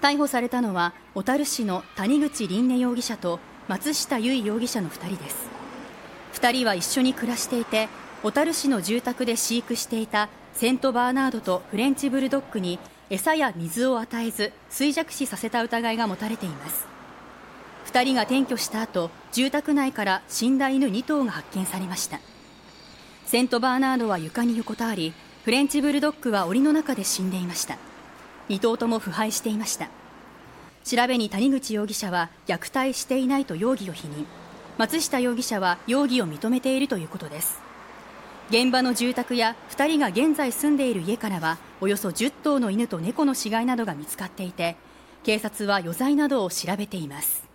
逮捕されたのは小樽市の谷口凛音容疑者と松下由衣容疑者の2人です。2人は一緒に暮らしていて小樽市の住宅で飼育していたセントバーナードとフレンチブルドッグに餌や水を与えず衰弱死させた疑いが持たれています。2人が転居した後住宅内から死んだ犬2頭が発見されました。セントバーナードは床に横たわりフレンチブルドッグは檻の中で死んでいました。2頭とも腐敗していました。調べに谷口容疑者は虐待していないと容疑を否認。松下容疑者は容疑を認めているということです。現場の住宅や2人が現在住んでいる家からはおよそ10頭の犬と猫の死骸などが見つかっていて警察は余罪などを調べています。